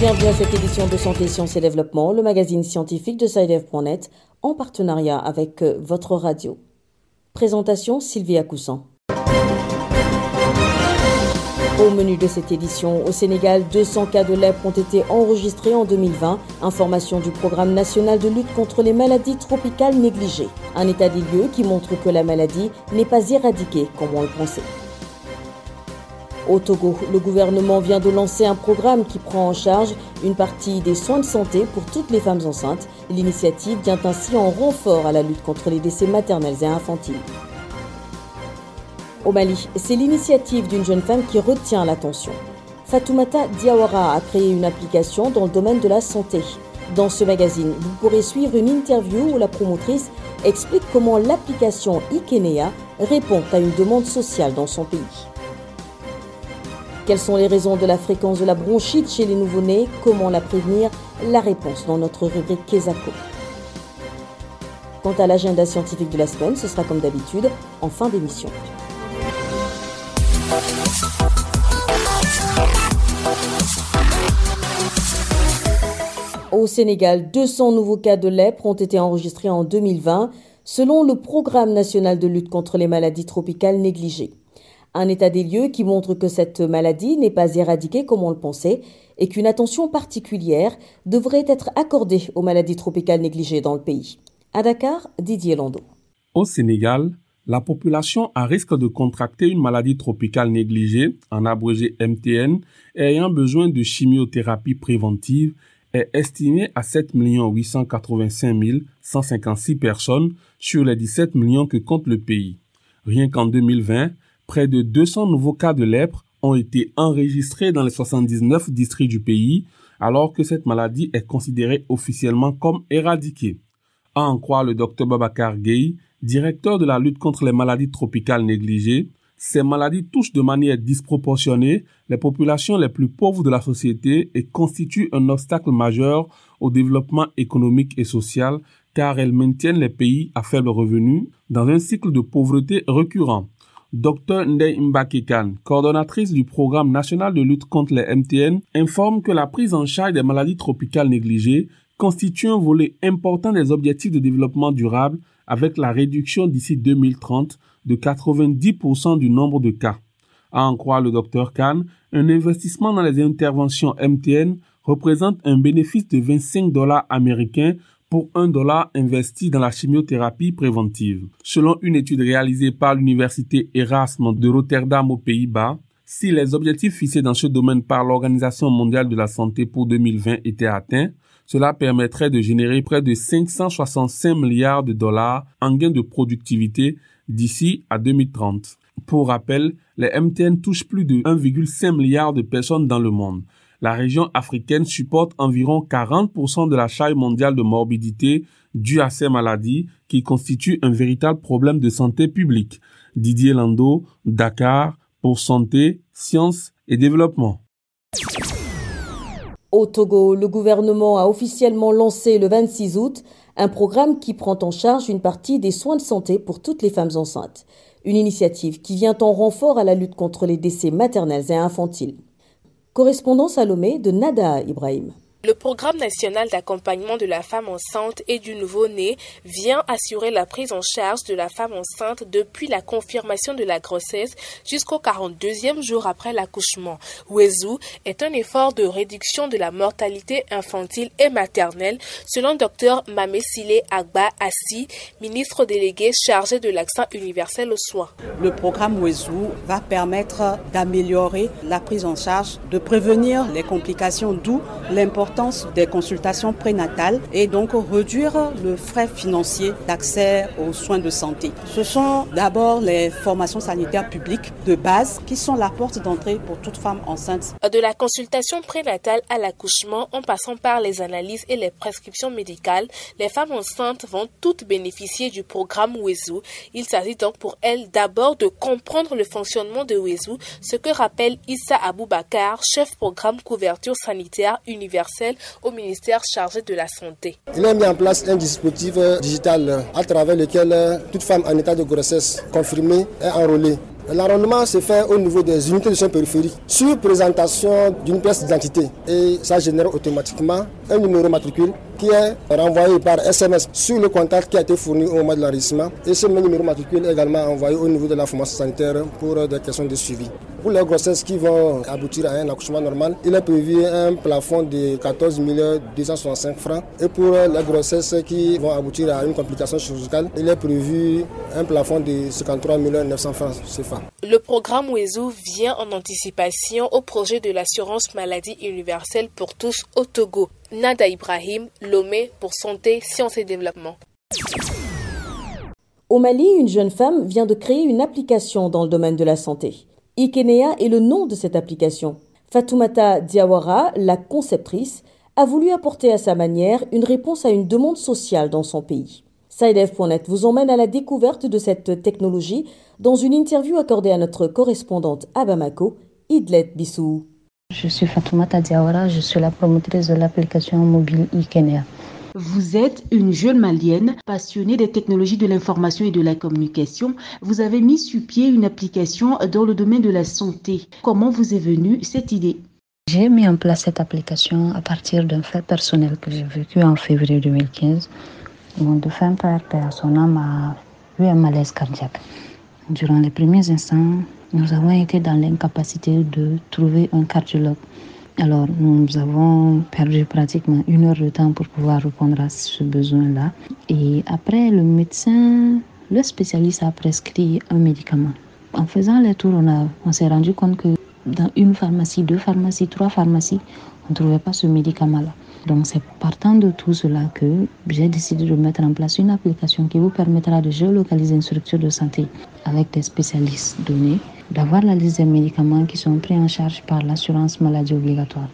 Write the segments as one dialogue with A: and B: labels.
A: bienvenue à cette édition de Santé, Sciences et Développement, le magazine scientifique de SciDev.net, en partenariat avec euh, votre radio. Présentation Sylvia Coussan. Au menu de cette édition, au Sénégal, 200 cas de lèpre ont été enregistrés en 2020. Information du programme national de lutte contre les maladies tropicales négligées. Un état des lieux qui montre que la maladie n'est pas éradiquée comme on le pensait. Au Togo, le gouvernement vient de lancer un programme qui prend en charge une partie des soins de santé pour toutes les femmes enceintes. L'initiative vient ainsi en renfort à la lutte contre les décès maternels et infantiles. Au Mali, c'est l'initiative d'une jeune femme qui retient l'attention. Fatoumata Diawara a créé une application dans le domaine de la santé. Dans ce magazine, vous pourrez suivre une interview où la promotrice explique comment l'application Ikenea répond à une demande sociale dans son pays. Quelles sont les raisons de la fréquence de la bronchite chez les nouveau-nés? Comment la prévenir? La réponse dans notre rubrique Kesako. Quant à l'agenda scientifique de la semaine, ce sera comme d'habitude en fin d'émission. Au Sénégal, 200 nouveaux cas de lèpre ont été enregistrés en 2020, selon le Programme national de lutte contre les maladies tropicales négligées. Un état des lieux qui montre que cette maladie n'est pas éradiquée comme on le pensait et qu'une attention particulière devrait être accordée aux maladies tropicales négligées dans le pays. À Dakar, Didier Lando.
B: Au Sénégal, la population à risque de contracter une maladie tropicale négligée, en abrégé MTN, ayant besoin de chimiothérapie préventive est estimée à 7 885 156 personnes sur les 17 millions que compte le pays. Rien qu'en 2020, près de 200 nouveaux cas de lèpre ont été enregistrés dans les 79 districts du pays, alors que cette maladie est considérée officiellement comme éradiquée. À en croire le docteur Babacar Gueye, directeur de la lutte contre les maladies tropicales négligées, ces maladies touchent de manière disproportionnée les populations les plus pauvres de la société et constituent un obstacle majeur au développement économique et social car elles maintiennent les pays à faible revenu dans un cycle de pauvreté récurrent. Dr Ndei Mbakekan, coordonnatrice du programme national de lutte contre les MTN, informe que la prise en charge des maladies tropicales négligées constitue un volet important des objectifs de développement durable avec la réduction d'ici 2030 de 90% du nombre de cas. À en croire le Dr Khan, un investissement dans les interventions MTN représente un bénéfice de 25 dollars américains pour un dollar investi dans la chimiothérapie préventive. Selon une étude réalisée par l'université Erasmus de Rotterdam aux Pays-Bas, si les objectifs fixés dans ce domaine par l'Organisation mondiale de la santé pour 2020 étaient atteints, cela permettrait de générer près de 565 milliards de dollars en gains de productivité d'ici à 2030. Pour rappel, les MTN touchent plus de 1,5 milliard de personnes dans le monde. La région africaine supporte environ 40% de la charge mondiale de morbidité due à ces maladies qui constituent un véritable problème de santé publique. Didier Lando, Dakar, pour santé, sciences et développement.
A: Au Togo, le gouvernement a officiellement lancé le 26 août un programme qui prend en charge une partie des soins de santé pour toutes les femmes enceintes. Une initiative qui vient en renfort à la lutte contre les décès maternels et infantiles. Correspondance à Lomé de Nada Ibrahim.
C: Le programme national d'accompagnement de la femme enceinte et du nouveau-né vient assurer la prise en charge de la femme enceinte depuis la confirmation de la grossesse jusqu'au 42e jour après l'accouchement. Wezu est un effort de réduction de la mortalité infantile et maternelle, selon Dr Mamesile Agba Assi, ministre délégué chargé de l'accent universel aux soins.
D: Le programme Wezu va permettre d'améliorer la prise en charge, de prévenir les complications, d'où l'importance des consultations prénatales et donc réduire le frais financier d'accès aux soins de santé. Ce sont d'abord les formations sanitaires publiques de base qui sont la porte d'entrée pour toute femme enceinte.
C: De la consultation prénatale à l'accouchement en passant par les analyses et les prescriptions médicales, les femmes enceintes vont toutes bénéficier du programme WESU. Il s'agit donc pour elles d'abord de comprendre le fonctionnement de WESU, ce que rappelle Issa Aboubakar, chef programme couverture sanitaire universelle au ministère chargé de la Santé.
E: Il a mis en place un dispositif euh, digital euh, à travers lequel euh, toute femme en état de grossesse confirmée est enrôlée L'enrôlement se fait au niveau des unités de soins périphériques sur présentation d'une pièce d'identité et ça génère automatiquement un numéro matricule qui est renvoyé par SMS sur le contact qui a été fourni au moment de l'enregistrement. Et ce même numéro matricule est également envoyé au niveau de la formation sanitaire pour des questions de suivi. Pour les grossesses qui vont aboutir à un accouchement normal, il est prévu un plafond de 14 265 francs. Et pour les grossesses qui vont aboutir à une complication chirurgicale, il est prévu un plafond de 53 900 francs CFA.
C: Le programme WEZO vient en anticipation au projet de l'assurance maladie universelle pour tous au Togo. Nada Ibrahim, Lomé pour Santé, Sciences et Développement.
A: Au Mali, une jeune femme vient de créer une application dans le domaine de la santé. Ikenea est le nom de cette application. Fatoumata Diawara, la conceptrice, a voulu apporter à sa manière une réponse à une demande sociale dans son pays. SideF.net vous emmène à la découverte de cette technologie dans une interview accordée à notre correspondante à Bamako, Idlet Bissou.
F: Je suis Fatoumata Diawara, je suis la promotrice de l'application mobile e
G: Vous êtes une jeune malienne passionnée des technologies de l'information et de la communication. Vous avez mis sur pied une application dans le domaine de la santé. Comment vous est venue cette idée?
F: J'ai mis en place cette application à partir d'un fait personnel que j'ai vécu en février 2015. Mon défunt père, père son âme, a eu un malaise cardiaque. Durant les premiers instants, nous avons été dans l'incapacité de trouver un cardiologue. Alors, nous avons perdu pratiquement une heure de temps pour pouvoir répondre à ce besoin-là. Et après, le médecin, le spécialiste a prescrit un médicament. En faisant les tours, on, on s'est rendu compte que dans une pharmacie, deux pharmacies, trois pharmacies, on ne trouvait pas ce médicament-là. Donc c'est partant de tout cela que j'ai décidé de mettre en place une application qui vous permettra de géolocaliser une structure de santé avec des spécialistes donnés d'avoir la liste des médicaments qui sont pris en charge par l'assurance maladie obligatoire.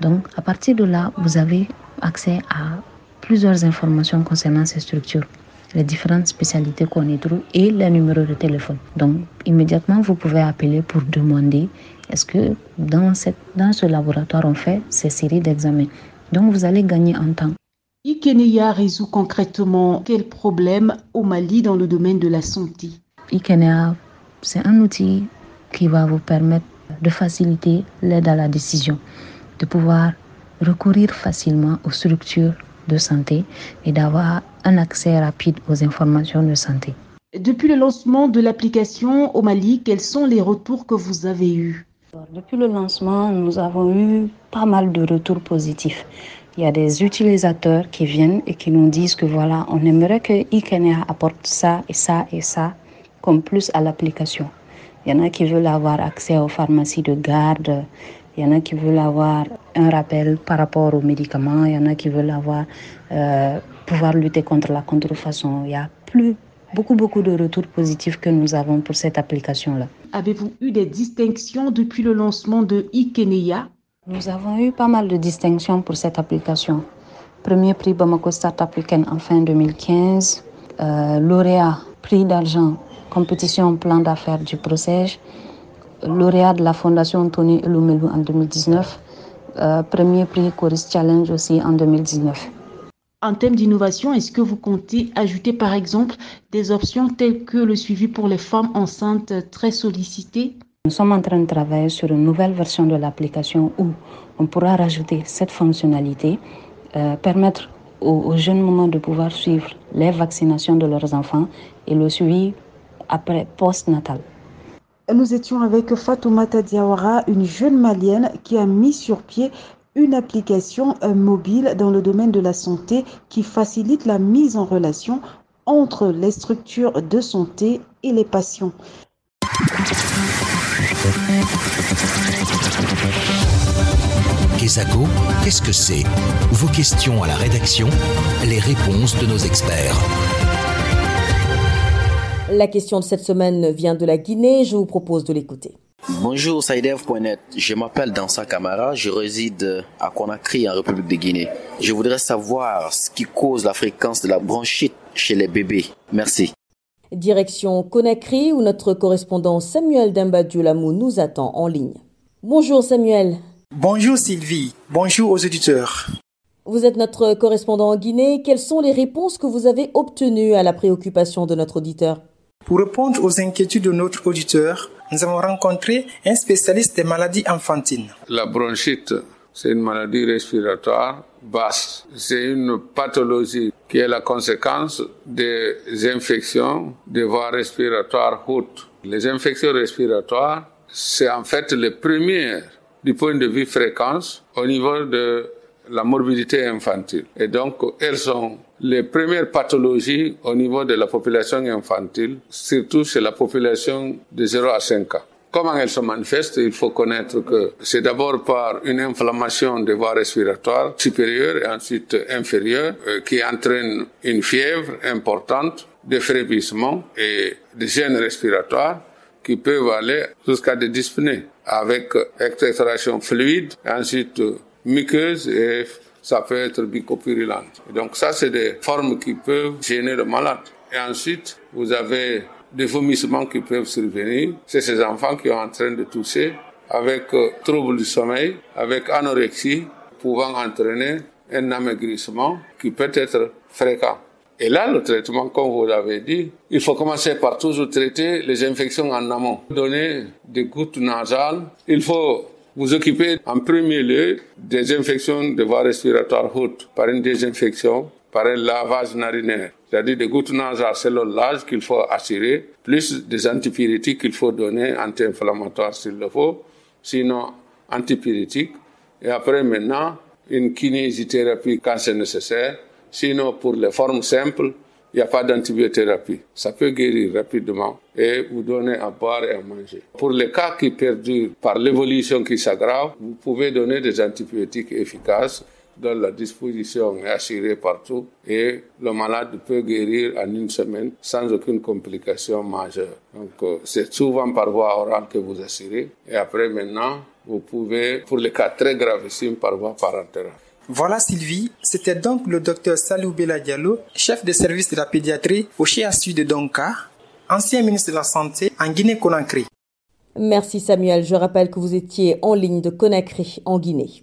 F: Donc, à partir de là, vous avez accès à plusieurs informations concernant ces structures, les différentes spécialités qu'on y trouve et les numéros de téléphone. Donc, immédiatement, vous pouvez appeler pour demander est-ce que dans, cette, dans ce laboratoire, on fait ces séries d'examens? Donc, vous allez gagner en temps.
G: Ikenea résout concrètement quel problème au Mali dans le domaine de la santé?
F: Ikenea c'est un outil qui va vous permettre de faciliter l'aide à la décision, de pouvoir recourir facilement aux structures de santé et d'avoir un accès rapide aux informations de santé.
G: Depuis le lancement de l'application au Mali, quels sont les retours que vous avez eus?
F: Depuis le lancement, nous avons eu pas mal de retours positifs. Il y a des utilisateurs qui viennent et qui nous disent que voilà, on aimerait que Ikenea apporte ça et ça et ça comme plus à l'application. Il y en a qui veulent avoir accès aux pharmacies de garde, il y en a qui veulent avoir un rappel par rapport aux médicaments, il y en a qui veulent avoir euh, pouvoir lutter contre la contrefaçon. Il y a plus beaucoup beaucoup de retours positifs que nous avons pour cette application-là.
G: Avez-vous eu des distinctions depuis le lancement de Ikenea
F: Nous avons eu pas mal de distinctions pour cette application. Premier prix Bamako Startup Weekend en fin 2015, euh, lauréat prix d'argent compétition plan d'affaires du procès, lauréat de la Fondation Tony Elumelu en 2019, euh, premier prix Chorus Challenge aussi en 2019.
G: En termes d'innovation, est-ce que vous comptez ajouter par exemple des options telles que le suivi pour les femmes enceintes très sollicitées?
F: Nous sommes en train de travailler sur une nouvelle version de l'application où on pourra rajouter cette fonctionnalité, euh, permettre aux, aux jeunes mamans de pouvoir suivre les vaccinations de leurs enfants et le suivi après post-natal.
G: Nous étions avec Fatoumata Diawara, une jeune malienne qui a mis sur pied une application mobile dans le domaine de la santé qui facilite la mise en relation entre les structures de santé et les patients.
H: Kesako, qu'est-ce que c'est? Vos questions à la rédaction, les réponses de nos experts.
A: La question de cette semaine vient de la Guinée. Je vous propose de l'écouter.
I: Bonjour, Saïdev.net. Je m'appelle Dansa Camara. Je réside à Conakry, en République de Guinée. Je voudrais savoir ce qui cause la fréquence de la bronchite chez les bébés. Merci.
A: Direction Conakry, où notre correspondant Samuel Dambadioulamou nous attend en ligne. Bonjour Samuel.
J: Bonjour Sylvie. Bonjour aux auditeurs.
A: Vous êtes notre correspondant en Guinée. Quelles sont les réponses que vous avez obtenues à la préoccupation de notre auditeur?
J: Pour répondre aux inquiétudes de notre auditeur, nous avons rencontré un spécialiste des maladies enfantines.
K: La bronchite, c'est une maladie respiratoire basse. C'est une pathologie qui est la conséquence des infections des voies respiratoires hautes. Les infections respiratoires, c'est en fait les premières du point de vue fréquence au niveau de la morbidité infantile. Et donc, elles sont les premières pathologies au niveau de la population infantile, surtout chez la population de 0 à 5 ans. Comment elles se manifestent Il faut connaître que c'est d'abord par une inflammation des voies respiratoires supérieures et ensuite inférieures euh, qui entraîne une fièvre importante, des frémissements et des gènes respiratoires qui peuvent aller jusqu'à des dyspnées avec extraction fluide, ensuite muqueuse et ça peut être bicopurulente. donc ça, c'est des formes qui peuvent gêner le malade. Et ensuite, vous avez des vomissements qui peuvent survenir. C'est ces enfants qui sont en train de tousser avec euh, trouble du sommeil, avec anorexie, pouvant entraîner un amaigrissement qui peut être fréquent. Et là, le traitement, comme vous l'avez dit, il faut commencer par toujours traiter les infections en amont. Donner des gouttes nasales. Il faut vous occuper en premier lieu des infections de voies respiratoires hautes par une désinfection, par un lavage narinaire. C'est-à-dire des gouttes nasales selon l'âge qu'il faut assurer, plus des antipyrétiques qu'il faut donner, anti-inflammatoires s'il le faut, sinon antipyrétiques. Et après maintenant, une kinésithérapie quand c'est nécessaire. Sinon, pour les formes simples, il n'y a pas d'antibiothérapie. Ça peut guérir rapidement et vous donner à boire et à manger. Pour les cas qui perdurent par l'évolution qui s'aggrave, vous pouvez donner des antibiotiques efficaces dont la disposition est assurée partout et le malade peut guérir en une semaine sans aucune complication majeure. Donc euh, c'est souvent par voie orale que vous assurez et après maintenant vous pouvez, pour les cas très gravissimes, par voie.
J: Voilà Sylvie, c'était donc le docteur Salou Bela Diallo, chef de service de la pédiatrie au CHU de Donka, ancien ministre de la Santé en Guinée-Conakry.
A: Merci Samuel, je rappelle que vous étiez en ligne de Conakry en Guinée.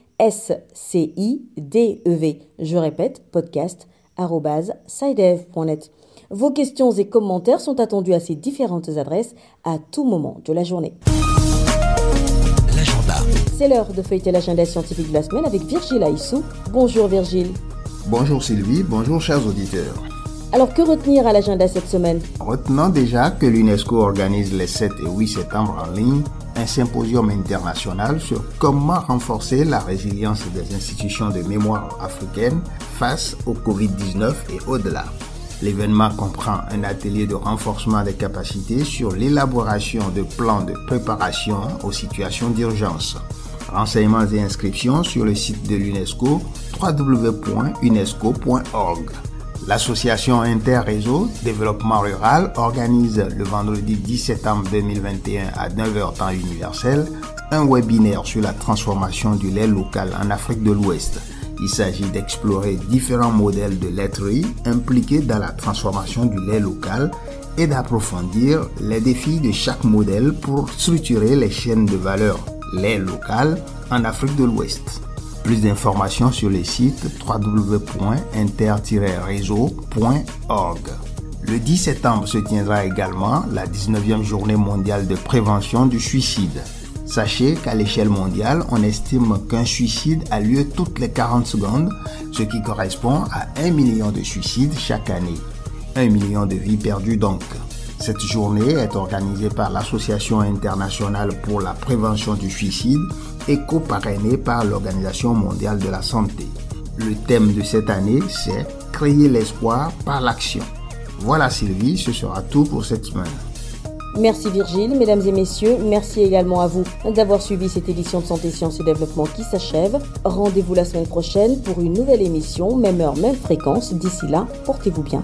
A: S-C-I-D-E-V. Je répète, podcast sidev.net. Vos questions et commentaires sont attendus à ces différentes adresses à tout moment de la journée.
H: L'agenda.
A: C'est l'heure de feuilleter l'agenda scientifique de la semaine avec Virgile Aissou. Bonjour Virgile.
L: Bonjour Sylvie, bonjour chers auditeurs.
A: Alors que retenir à l'agenda cette semaine?
L: Retenons déjà que l'UNESCO organise les 7 et 8 septembre en ligne un symposium international sur comment renforcer la résilience des institutions de mémoire africaines face au Covid-19 et au-delà. L'événement comprend un atelier de renforcement des capacités sur l'élaboration de plans de préparation aux situations d'urgence. Renseignements et inscriptions sur le site de l'UNESCO www.unesco.org. L'association Interréseau Développement Rural organise le vendredi 10 septembre 2021 à 9h temps universel un webinaire sur la transformation du lait local en Afrique de l'Ouest. Il s'agit d'explorer différents modèles de laiterie impliqués dans la transformation du lait local et d'approfondir les défis de chaque modèle pour structurer les chaînes de valeur lait local en Afrique de l'Ouest. Plus d'informations sur le site www.inter-réseau.org. Le 10 septembre se tiendra également la 19e journée mondiale de prévention du suicide. Sachez qu'à l'échelle mondiale, on estime qu'un suicide a lieu toutes les 40 secondes, ce qui correspond à 1 million de suicides chaque année. 1 million de vies perdues donc. Cette journée est organisée par l'Association internationale pour la prévention du suicide et co-parrainée par l'Organisation mondiale de la santé. Le thème de cette année, c'est Créer l'espoir par l'action. Voilà Sylvie, ce sera tout pour cette semaine.
A: Merci Virgile, mesdames et messieurs, merci également à vous d'avoir suivi cette édition de Santé, Sciences et Développement qui s'achève. Rendez-vous la semaine prochaine pour une nouvelle émission, même heure, même fréquence. D'ici là, portez-vous bien.